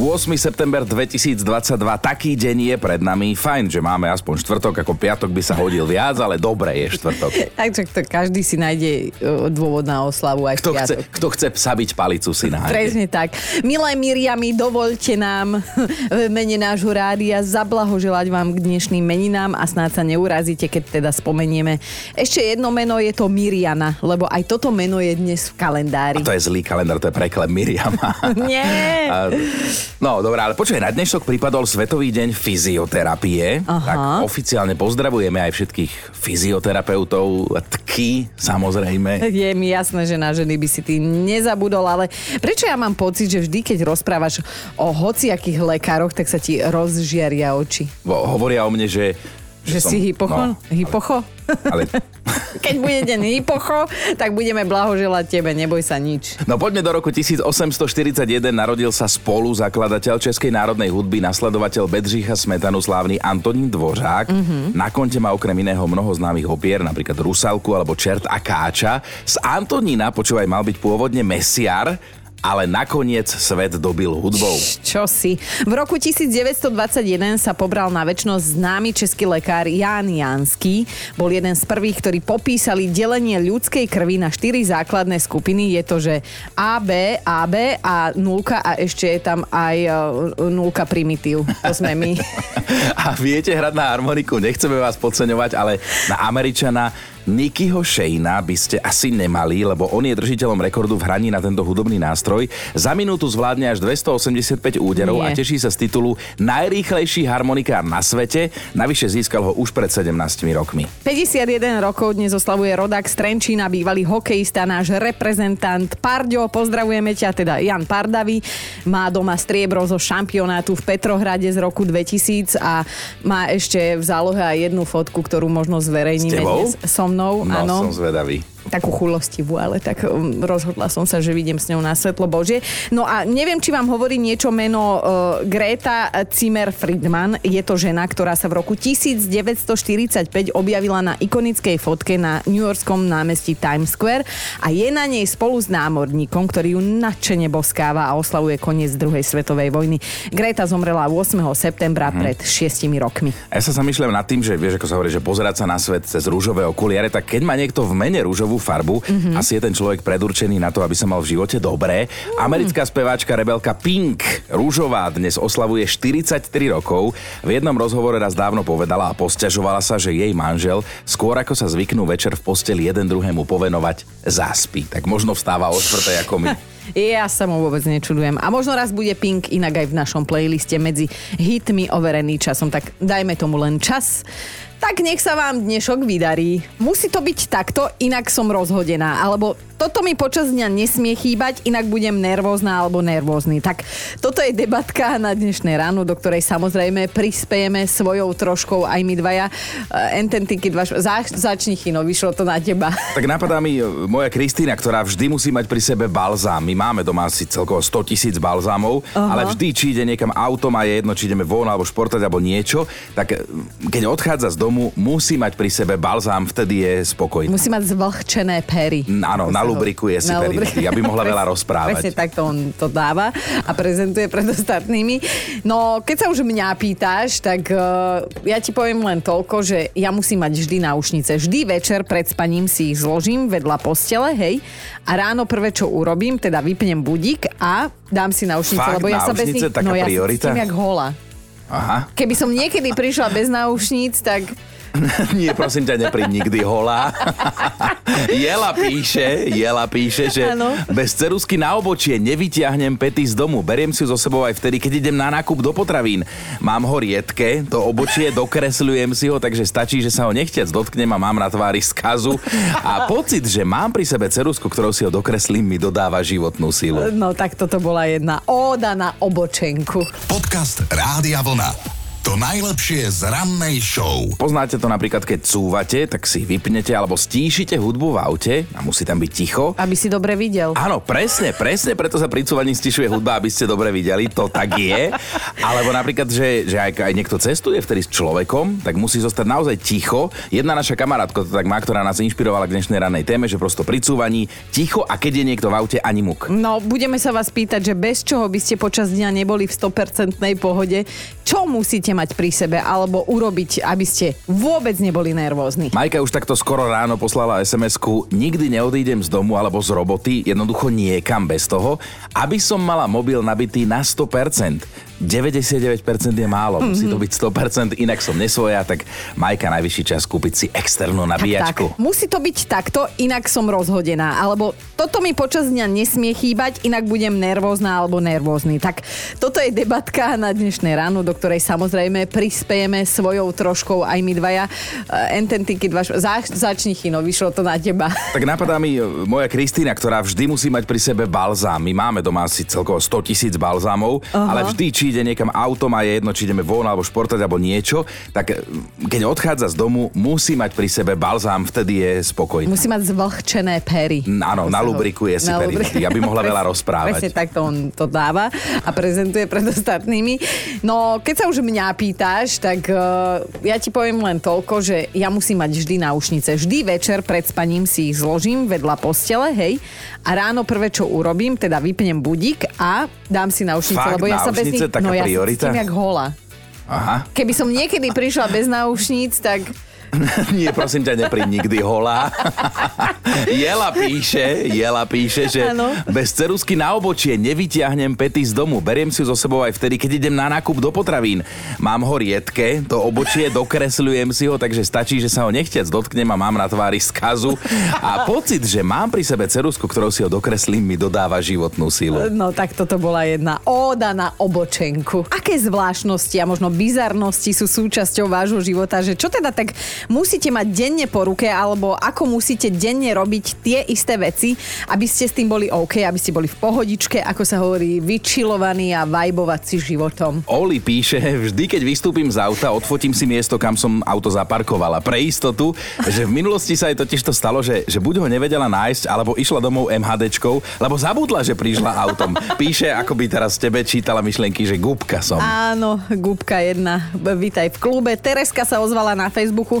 8. september 2022, taký deň je pred nami. Fajn, že máme aspoň štvrtok, ako piatok by sa hodil viac, ale dobre je štvrtok. Takže to každý si nájde e, dôvod na oslavu aj Kto v chce, piatok. kto chce sabiť palicu si nájde. Presne tak. Milé Miriami, dovolte nám v mene nášho rádia zablahoželať vám k dnešným meninám a snáď sa neurazíte, keď teda spomenieme. Ešte jedno meno je to Miriana, lebo aj toto meno je dnes v kalendári. To je zlý kalendár, to je preklep Miriama. Nie. A- No, dobré, ale počkaj, na dnešok pripadol Svetový deň fyzioterapie. Aha. Tak oficiálne pozdravujeme aj všetkých fyzioterapeutov, tky, samozrejme. Je mi jasné, že na ženy by si ty nezabudol, ale prečo ja mám pocit, že vždy, keď rozprávaš o hociakých lekároch, tak sa ti rozžiaria oči? Bo hovoria o mne, že... Že, som- si hypocho? No, Hypocho? ale Keď bude deň hypocho, tak budeme blahoželať tebe, neboj sa nič. No poďme do roku 1841, narodil sa spolu zakladateľ Českej národnej hudby, nasledovateľ Bedřicha Smetanu, slávny Antonín Dvořák. Mm-hmm. Na konte má okrem iného mnoho známych opier, napríklad Rusalku alebo Čert a Káča. Z Antonína, počúvaj, mal byť pôvodne mesiar, ale nakoniec svet dobil hudbou. Čo si? V roku 1921 sa pobral na väčšnosť známy český lekár Ján Janský. Bol jeden z prvých, ktorí popísali delenie ľudskej krvi na štyri základné skupiny. Je to, že AB, AB a nulka a ešte je tam aj e, nulka primitív. To sme my. A viete hrať na harmoniku, nechceme vás podceňovať, ale na Američana Nickyho Shayna by ste asi nemali, lebo on je držiteľom rekordu v hraní na tento hudobný nástroj. Za minútu zvládne až 285 úderov Nie. a teší sa z titulu najrýchlejší harmonikár na svete. Navyše získal ho už pred 17 rokmi. 51 rokov dnes oslavuje rodák z Trenčína, bývalý hokejista, náš reprezentant Parďo. Pozdravujeme ťa, teda Jan Pardavi. Má doma striebro zo šampionátu v Petrohrade z roku 2000 a má ešte v zálohe aj jednu fotku, ktorú možno zverejníme dnes so mnou. No, áno som zvedavý. Takú chulostivú, ale tak um, rozhodla som sa, že vidím s ňou na svetlo Božie. No a neviem, či vám hovorí niečo meno uh, Greta Zimmer Friedman. Je to žena, ktorá sa v roku 1945 objavila na ikonickej fotke na New Yorkskom námestí Times Square a je na nej spolu s námorníkom, ktorý ju nadšene boskáva a oslavuje koniec druhej svetovej vojny. Greta zomrela 8. septembra pred 6 rokmi. A ja sa zamýšľam nad tým, že vieš, ako sa hovorí, že pozerať sa na svet cez rúžové okuliare, tak keď má niekto v mene rúžovú farbu, mm-hmm. asi je ten človek predurčený na to, aby sa mal v živote dobré. Americká speváčka rebelka Pink Rúžová dnes oslavuje 43 rokov. V jednom rozhovore raz dávno povedala a posťažovala sa, že jej manžel skôr ako sa zvyknú večer v posteli jeden druhému povenovať, zaspí. Tak možno vstáva o štvrtej ako my. Ja sa mu vôbec nečudujem. A možno raz bude Pink inak aj v našom playliste medzi hitmi overený časom. Tak dajme tomu len čas. Tak nech sa vám dnešok vydarí. Musí to byť takto, inak som rozhodená. Alebo toto mi počas dňa nesmie chýbať, inak budem nervózna alebo nervózny. Tak toto je debatka na dnešné ráno, do ktorej samozrejme prispejeme svojou troškou aj my dvaja. Enten, ty keď vaš... Zač, začni chino, vyšlo to na teba. Tak napadá mi e, moja Kristýna, ktorá vždy musí mať pri sebe balzám. My máme doma asi celkovo 100 tisíc balzámov, uh-huh. ale vždy, či ide niekam autom a je jedno, či ideme von alebo športať alebo niečo, tak e, keď odchádza z domu, musí mať pri sebe balzám, vtedy je spokojný. Musí mať zvlhčené pery. Áno, nalubrikuje si pery vždy, aby mohla veľa rozprávať. Presne takto on to dáva a prezentuje pred ostatnými. No, keď sa už mňa pýtaš, tak uh, ja ti poviem len toľko, že ja musím mať vždy náušnice. Vždy večer pred spaním si ich zložím vedľa postele, hej, a ráno prvé, čo urobím, teda vypnem budík a dám si náušnice, Fakt, lebo ja sa bez nich... Taká no ja priorita? sa cítim jak hola. Aha. Keby som niekedy prišla bez náušníc, tak Nie, prosím ťa, nepri nikdy holá. Jela píše, Jela píše, že Áno. bez cerusky na obočie nevyťahnem pety z domu. Beriem si ju so sebou aj vtedy, keď idem na nákup do potravín. Mám ho riedke, to obočie, dokresľujem si ho, takže stačí, že sa ho nechtiac dotknem a mám na tvári skazu. A pocit, že mám pri sebe cerusku, ktorou si ho dokreslím, mi dodáva životnú silu. no tak toto bola jedna óda na obočenku. Podcast Rádia Vlna. Barcelona. To najlepšie z rannej show. Poznáte to napríklad, keď cúvate, tak si vypnete alebo stíšite hudbu v aute a musí tam byť ticho. Aby si dobre videl. Áno, presne, presne, preto sa pri cúvaní stišuje hudba, aby ste dobre videli, to tak je. Alebo napríklad, že, že aj, aj niekto cestuje vtedy s človekom, tak musí zostať naozaj ticho. Jedna naša kamarátka to tak má, ktorá nás inšpirovala k dnešnej ranej téme, že prosto pri cúvaní ticho a keď je niekto v aute, ani muk. No, budeme sa vás pýtať, že bez čoho by ste počas dňa neboli v 100% pohode, čo musíte mať pri sebe alebo urobiť, aby ste vôbec neboli nervózni. Majka už takto skoro ráno poslala SMS-ku Nikdy neodídem z domu alebo z roboty, jednoducho niekam bez toho, aby som mala mobil nabitý na 100%. 99% je málo, musí to byť 100%, inak som nesvoja, tak Majka najvyšší čas kúpiť si externú nabíjačku. Tak, tak. Musí to byť takto, inak som rozhodená. Alebo toto mi počas dňa nesmie chýbať, inak budem nervózna alebo nervózny. Tak toto je debatka na dnešné ráno, do ktorej samozrejme prispejeme svojou troškou aj my dvaja. Uh, Enten, ty, keď vaš... Zač, začni chino, vyšlo to na teba. Tak napadá mi e, moja Kristýna, ktorá vždy musí mať pri sebe balzám. My máme doma asi celkovo 100 tisíc balzámov, uh-huh. ale vždy, či ide niekam autom a je jedno, či ideme von alebo športať alebo niečo, tak e, keď odchádza z domu, musí mať pri sebe balzám, vtedy je spokojný. Musí mať zvlhčené pery. Áno, nalubrikuje si pery, vždy, aby mohla veľa rozprávať. Presne takto on to dáva a prezentuje pred ostatnými. No, keď sa už mňa pýtaš, tak uh, ja ti poviem len toľko, že ja musím mať vždy náušnice. Vždy večer pred spaním si ich zložím vedľa postele, hej, a ráno prvé, čo urobím, teda vypnem budík a dám si náušnice, Fakt, lebo ja sa bez nich... taká no ja priorita? cítim jak hola. Aha. Keby som niekedy prišla bez náušníc, tak Nie, prosím ťa, nepri nikdy holá. Jela píše, Jela píše, že Áno. bez cerusky na obočie nevyťahnem pety z domu. Beriem si ju so sebou aj vtedy, keď idem na nákup do potravín. Mám ho riedke, to obočie, dokresľujem si ho, takže stačí, že sa ho nechtiac dotknem a mám na tvári skazu. A pocit, že mám pri sebe cerusku, ktorou si ho dokreslím, mi dodáva životnú silu. No tak toto bola jedna óda na obočenku. Aké zvláštnosti a možno bizarnosti sú súčasťou vášho života, že čo teda tak musíte mať denne po ruke, alebo ako musíte denne robiť tie isté veci, aby ste s tým boli OK, aby ste boli v pohodičke, ako sa hovorí, vyčilovaní a vajbovať si životom. Oli píše, vždy keď vystúpim z auta, odfotím si miesto, kam som auto zaparkovala. Pre istotu, že v minulosti sa jej totiž to stalo, že, že buď ho nevedela nájsť, alebo išla domov MHDčkou, lebo zabudla, že prišla autom. Píše, ako by teraz tebe čítala myšlienky, že gúbka som. Áno, Gúbka jedna, vítaj v klube. Tereska sa ozvala na Facebooku.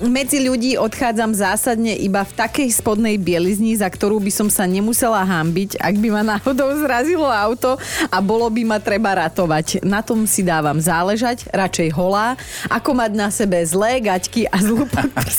Medzi ľudí odchádzam zásadne iba v takej spodnej bielizni, za ktorú by som sa nemusela hambiť, ak by ma náhodou zrazilo auto a bolo by ma treba ratovať. Na tom si dávam záležať, radšej holá, ako mať na sebe zlé gaťky a zlú.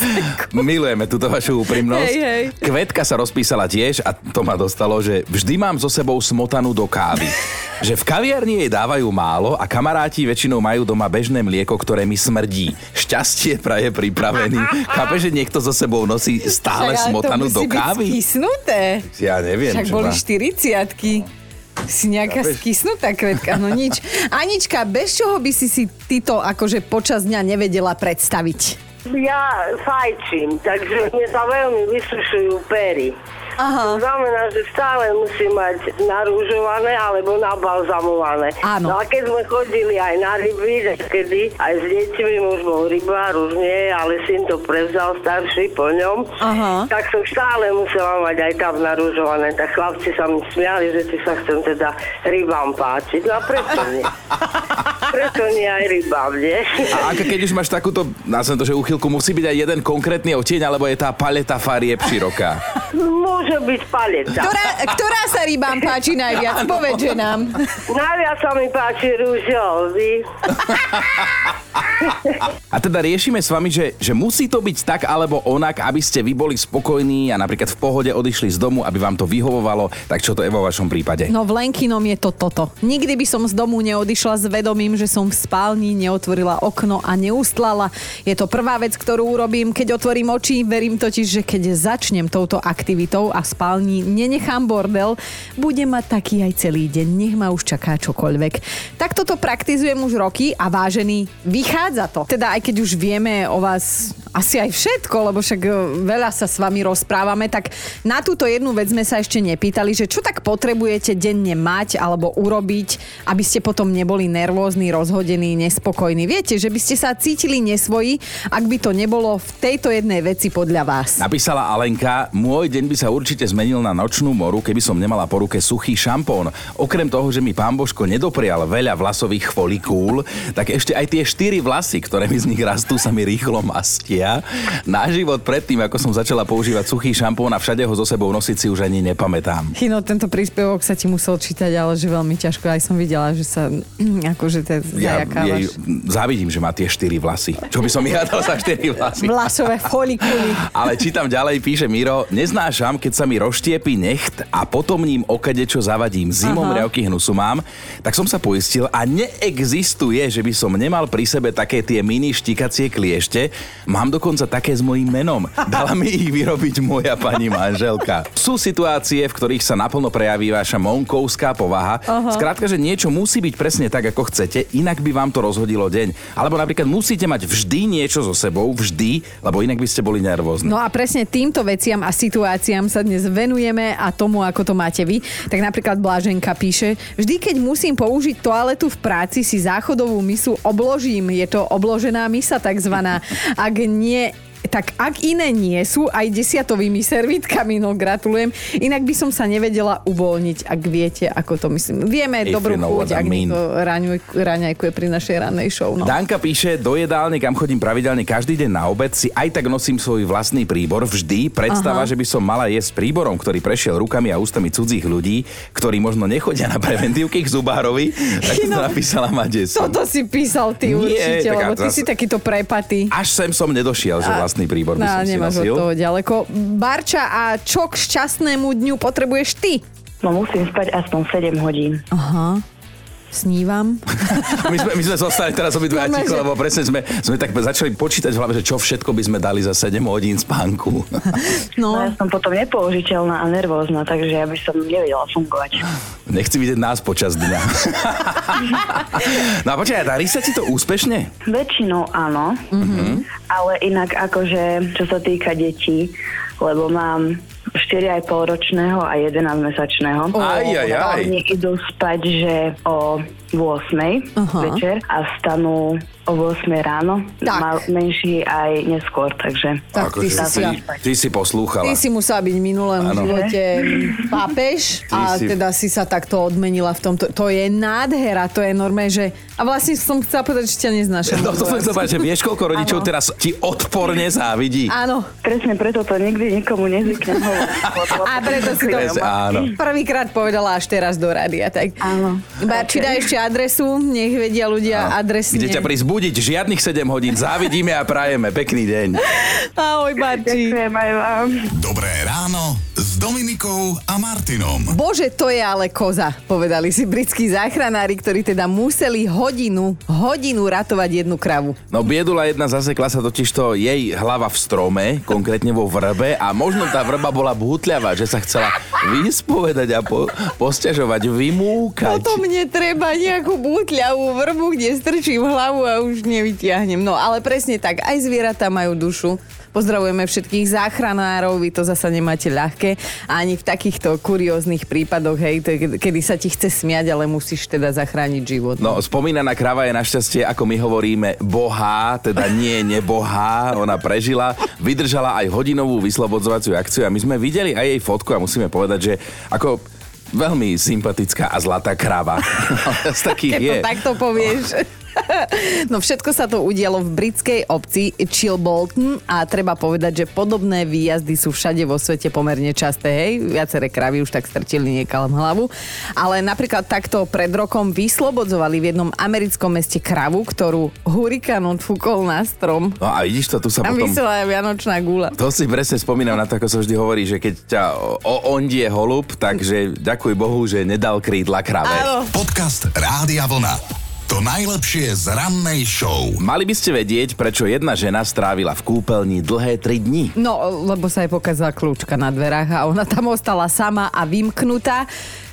Milujeme túto vašu úprimnosť. Hej, hej. Kvetka sa rozpísala tiež a to ma dostalo, že vždy mám so sebou smotanú do kávy. Že v kaviarni jej dávajú málo a kamaráti väčšinou majú doma bežné mlieko, ktoré mi smrdí. Šťastie praje pripravený. Chápe, že niekto so sebou nosí stále Však, smotanú to do kávy? skysnuté. Ja neviem, Však čo boli má. 40 Si nejaká Chápeš? skysnutá kvetka, no nič. Anička, bez čoho by si si ty to akože počas dňa nevedela predstaviť? Ja fajčím, takže mne sa veľmi vysušujú pery. Aha. To znamená, že stále musím mať narúžované alebo nabalzamované. Áno. No a keď sme chodili aj na ryby, kedy aj s deťmi, už bol rybár, už nie, ale syn to prevzal starší po ňom, Aha. tak som stále musela mať aj tam narúžované. Tak chlapci sa mi smiali, že či sa chcem teda rybám páčiť. No a prečo nie? Prečo nie aj rybám, nie? A ako keď už máš takúto, nazvem to, že úchylku, musí byť aj jeden konkrétny odtieň, alebo je tá paleta farieb široká? Môže byť paleta. Ktorá, ktorá sa rybám páči najviac? Povedže nám. Najviac sa mi páči rúžový. A teda riešime s vami, že, že musí to byť tak alebo onak, aby ste vy boli spokojní a napríklad v pohode odišli z domu, aby vám to vyhovovalo. Tak čo to je vo vašom prípade? No v Lenkinom je to toto. Nikdy by som z domu neodišla s vedomím, že som v spálni, neotvorila okno a neustlala. Je to prvá vec, ktorú urobím, keď otvorím oči. Verím totiž, že keď začnem touto aktivitou a v spálni nenechám bordel, bude mať taký aj celý deň. Nech ma už čaká čokoľvek. Tak toto praktizujem už roky a vážený, vychádza to. Teda aj keď už vieme o vás asi aj všetko, lebo však e, veľa sa s vami rozprávame, tak na túto jednu vec sme sa ešte nepýtali, že čo tak potrebujete denne mať alebo urobiť, aby ste potom neboli nervózni, rozhodení, nespokojní. Viete, že by ste sa cítili nesvoji, ak by to nebolo v tejto jednej veci podľa vás. Napísala Alenka, môj deň by sa určite zmenil na nočnú moru, keby som nemala po ruke suchý šampón. Okrem toho, že mi pán Božko nedoprial veľa vlasových folikúl, tak ešte aj tie štyri vlasy, ktoré mi z nich rastú, sa mi rýchlo mastia. Na život predtým, ako som začala používať suchý šampón a všade ho so sebou nosiť si už ani nepamätám. Chino, tento príspevok sa ti musel čítať, ale že veľmi ťažko. Aj som videla, že sa akože Ja jej závidím, že má tie štyri vlasy. Čo by som ja dal za štyri vlasy? Vlasové folikuly. Ale čítam ďalej, píše Miro, neznášam, keď sa mi rozštiepi necht a potom ním okadečo zavadím. Zimom Aha. riavky hnusu mám, tak som sa poistil a neexistuje, že by som nemal pri sebe také tie mini štikacie kliešte. Mám dokonca také s mojím menom. Dala mi ich vyrobiť moja pani manželka. Sú situácie, v ktorých sa naplno prejaví vaša monkovská povaha. Skrátka, že niečo musí byť presne tak, ako chcete, inak by vám to rozhodilo deň. Alebo napríklad musíte mať vždy niečo so sebou, vždy, lebo inak by ste boli nervózni. No a presne týmto veciam a situáciám sa dnes venujeme a tomu, ako to máte vy. Tak napríklad Bláženka píše, vždy keď musím použiť toaletu v práci, si záchodovú misu obložím. Je to obložená misa takzvaná. Ak nie tak ak iné nie sú, aj desiatovými servítkami, no gratulujem. Inak by som sa nevedela uvoľniť, ak viete, ako to myslím. Vieme If dobrú you know chuť, ak niekto raňajkuje pri našej rannej show. No. Danka píše, do jedálne, kam chodím pravidelne každý deň na obed, si aj tak nosím svoj vlastný príbor vždy. Predstava, že by som mala jesť príborom, ktorý prešiel rukami a ústami cudzích ľudí, ktorí možno nechodia na preventívky k zubárovi, tak to No, napísala ma desu. Toto si písal ty určite, lebo ty zas- si takýto prepatý. Až sem som nedošiel, že vlastný príbor by No, som si nemáš nosil. od toho ďaleko. Barča, a čo k šťastnému dňu potrebuješ ty? No musím spať aspoň 7 hodín. Aha. Snívam. My sme, my sme zostali teraz ticho, že- lebo presne sme, sme tak začali počítať v hlave, že čo všetko by sme dali za 7 hodín spánku. No ja No, som potom nepoužiteľná a nervózna, takže ja by som nevedela fungovať. Nechci vidieť nás počas dňa. no a počkaj, darí sa ti to úspešne? Väčšinou áno, ale inak akože, čo sa týka detí, lebo mám 4,5 ročného a 11 mesačného. Aj, aj, aj. Oni idú spať, že o 8 Aha. večer a stanú o 8 ráno. Tak. Mal menší aj neskôr, takže... tak ty, Akože si, ty, ty si poslúchala. ty si musela byť v minulém Áno. živote pápež Ty a si- teda si sa takto odmenila v tomto. To je nádhera, to je normálne, že... A vlastne som chcela povedať, že ťa neznášam. No to som chcel povedať, že vieš, koľko rodičov Áno. teraz ti odporne závidí. Áno. Presne preto to nikdy nikomu nezvyknem A preto si to prvýkrát povedala až teraz do rádia. Tak. Áno. Barči, daj ešte adresu, nech vedia ľudia adresne. Kde ťa prísť budiť, žiadnych 7 hodín, závidíme a prajeme. Pekný deň. Ahoj, Barči. Ďakujem aj vám. Dobré ráno s Dominikou a Martinom. Bože, to je ale koza, povedali si britskí záchranári, ktorí teda museli hodinu, hodinu ratovať jednu kravu. No biedula jedna zasekla sa totižto jej hlava v strome, konkrétne vo vrbe a možno tá vrba bola bútľavá, že sa chcela vyspovedať a po, posťažovať, vymúkať. Potom mne treba nejakú bútľavú vrbu, kde strčím hlavu a už nevytiahnem. No ale presne tak, aj zvieratá majú dušu. Pozdravujeme všetkých záchranárov, vy to zasa nemáte ľahké. Ani v takýchto kurióznych prípadoch, hej, kedy sa ti chce smiať, ale musíš teda zachrániť život. No, spomínaná krava je našťastie, ako my hovoríme, bohá, teda nie nebohá. Ona prežila, vydržala aj hodinovú vyslobodzovaciu akciu a my sme videli aj jej fotku a musíme povedať, že ako veľmi sympatická a zlatá krava. Z takých Keď je. to takto povieš. No všetko sa to udialo v britskej obci Chilbolton a treba povedať, že podobné výjazdy sú všade vo svete pomerne časté, hej. Viaceré kravy už tak strtili niekam hlavu. Ale napríklad takto pred rokom vyslobodzovali v jednom americkom meste kravu, ktorú hurikán odfúkol na strom. No a vidíš to, tu sa Tam potom... vysela Vianočná gula. To si presne spomínam na to, ako sa vždy hovorí, že keď ťa o- ondie holub, takže ďakuj Bohu, že nedal krídla krave. Áno. Podcast Rádia Vlna. To najlepšie z rannej show. Mali by ste vedieť, prečo jedna žena strávila v kúpeľni dlhé 3 dní. No, lebo sa jej pokazala kľúčka na dverách a ona tam ostala sama a vymknutá.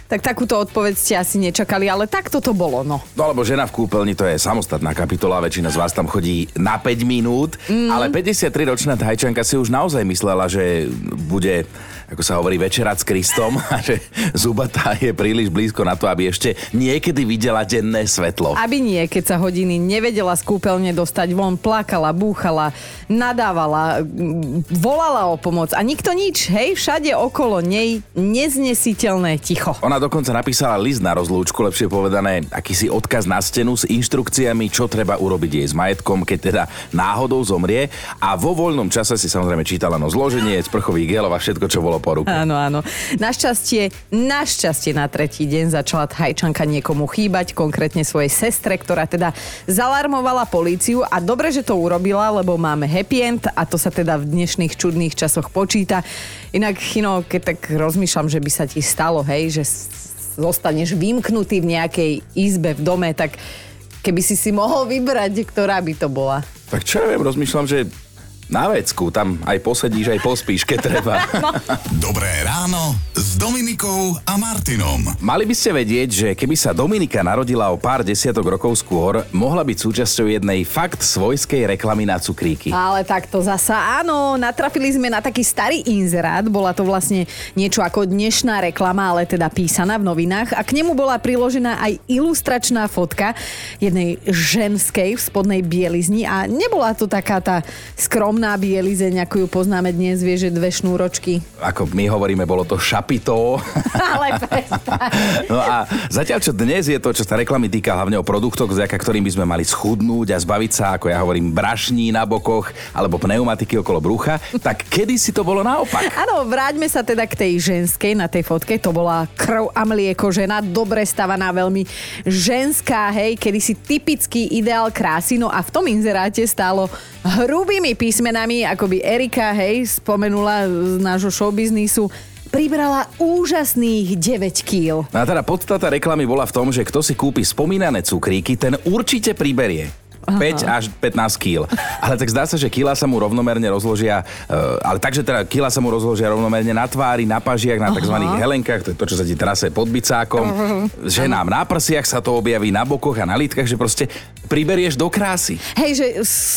Tak takúto odpoveď ste asi nečakali, ale takto to bolo, no. No lebo žena v kúpeľni to je samostatná kapitola, väčšina z vás tam chodí na 5 minút, mm. ale 53-ročná Thajčanka si už naozaj myslela, že bude ako sa hovorí, večerať s Kristom a že zubatá je príliš blízko na to, aby ešte niekedy videla denné svetlo. Aby nie, keď sa hodiny nevedela z kúpeľne dostať von, plakala, búchala, nadávala, mm, volala o pomoc a nikto nič, hej, všade okolo nej neznesiteľné ticho. Ona dokonca napísala list na rozlúčku, lepšie povedané, akýsi odkaz na stenu s inštrukciami, čo treba urobiť jej s majetkom, keď teda náhodou zomrie a vo voľnom čase si samozrejme čítala no zloženie, sprchový gelov a všetko, čo bolo po ruke. Áno, áno. Našťastie, našťastie na tretí deň začala hajčanka niekomu chýbať, konkrétne svojej sestre, ktorá teda zalarmovala políciu a dobre, že to urobila, lebo máme happy end a to sa teda v dnešných čudných časoch počíta. Inak, Chino, keď tak rozmýšľam, že by sa ti stalo, hej, že zostaneš vymknutý v nejakej izbe v dome, tak keby si si mohol vybrať, ktorá by to bola. Tak čo ja viem, rozmýšľam, že na vecku, tam aj posedíš, aj pospíš, keď treba. Dobré ráno s Dominikou a Martinom. Mali by ste vedieť, že keby sa Dominika narodila o pár desiatok rokov skôr, mohla byť súčasťou jednej fakt svojskej reklamy na cukríky. Ale tak to zasa áno, natrafili sme na taký starý inzerát, bola to vlastne niečo ako dnešná reklama, ale teda písaná v novinách a k nemu bola priložená aj ilustračná fotka jednej ženskej v spodnej bielizni a nebola to taká tá skromná bielizeň, ako ju poznáme dnes, vie, že dve šnúročky. Ako my hovoríme, bolo to šapito. Ale prestaň. No a zatiaľ, čo dnes je to, čo sa reklamy týka hlavne o produktoch, vďaka ktorým by sme mali schudnúť a zbaviť sa, ako ja hovorím, brašní na bokoch alebo pneumatiky okolo brucha, tak kedy si to bolo naopak? Áno, vráťme sa teda k tej ženskej na tej fotke. To bola krv a mlieko žena, dobre stavaná, veľmi ženská, hej, kedy si typický ideál krásy. No a v tom inzeráte stálo hrubými písmenami, ako by Erika, hej, spomenula z nášho showbiznisu, pribrala úžasných 9 kýl. No a teda podstata reklamy bola v tom, že kto si kúpi spomínané cukríky, ten určite priberie. 5 až 15 kg. Ale tak zdá sa, že kila sa mu rovnomerne rozložia, uh, ale takže teda kila sa mu rozložia rovnomerne na tvári, na pažiach, na tzv. helenkách, to je to, čo sa ti trase pod bicákom. Ženám na prsiach sa to objaví, na bokoch a na lítkach, že proste priberieš do krásy. Hej, že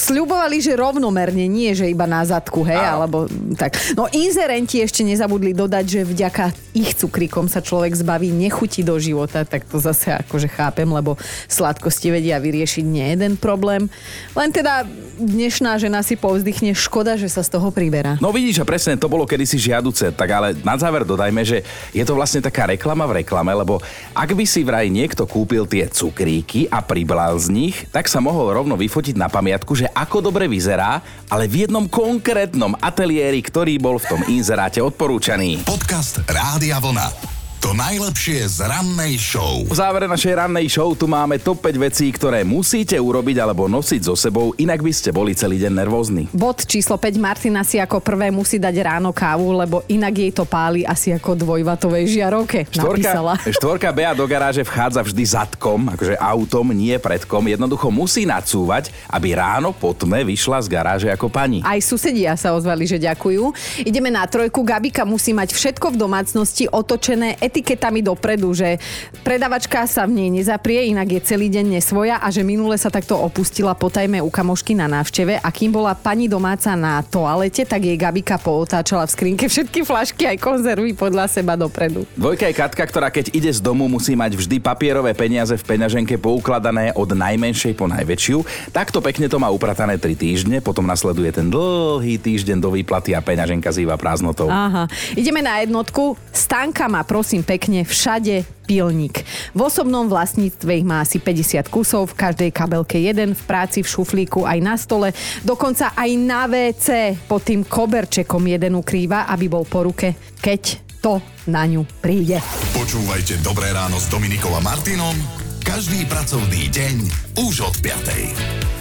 sľubovali, že rovnomerne, nie že iba na zadku, hej, Áno. alebo tak. No inzerenti ešte nezabudli dodať, že vďaka ich cukrikom sa človek zbaví nechuti do života, tak to zase akože chápem, lebo sladkosti vedia vyriešiť nie jeden problém. Len teda dnešná žena si povzdychne, škoda, že sa z toho priberá. No vidíš, a presne to bolo kedysi žiaduce, tak ale na záver dodajme, že je to vlastne taká reklama v reklame, lebo ak by si vraj niekto kúpil tie cukríky a priblal z nich, tak sa mohol rovno vyfotiť na pamiatku, že ako dobre vyzerá, ale v jednom konkrétnom ateliéri, ktorý bol v tom inzeráte odporúčaný. Podcast Rádia Vlna. To najlepšie z rannej show. V závere našej rannej show tu máme top 5 vecí, ktoré musíte urobiť alebo nosiť so sebou, inak by ste boli celý deň nervózni. Bod číslo 5. Martina si ako prvé musí dať ráno kávu, lebo inak jej to páli asi ako dvojvatovej žiarovke. Napísala. Štvorka, štvorka Bea do garáže vchádza vždy zadkom, akože autom, nie predkom. Jednoducho musí nacúvať, aby ráno po tme vyšla z garáže ako pani. Aj susedia sa ozvali, že ďakujú. Ideme na trojku. Gabika musí mať všetko v domácnosti otočené etiketami dopredu, že predavačka sa v nej nezaprie, inak je celý deň nesvoja a že minule sa takto opustila potajme u kamošky na návšteve a kým bola pani domáca na toalete, tak jej Gabika pootáčala v skrinke všetky flašky aj konzervy podľa seba dopredu. Dvojka je Katka, ktorá keď ide z domu, musí mať vždy papierové peniaze v peňaženke poukladané od najmenšej po najväčšiu. Takto pekne to má upratané 3 týždne, potom nasleduje ten dlhý týždeň do výplaty a peňaženka zýva prázdnotou. Aha. Ideme na jednotku. Stanka má prosím pekne všade pilník. V osobnom vlastníctve ich má asi 50 kusov, v každej kabelke jeden, v práci, v šuflíku, aj na stole, dokonca aj na WC pod tým koberčekom jeden ukrýva, aby bol po ruke, keď to na ňu príde. Počúvajte Dobré ráno s Dominikou a Martinom každý pracovný deň už od 5.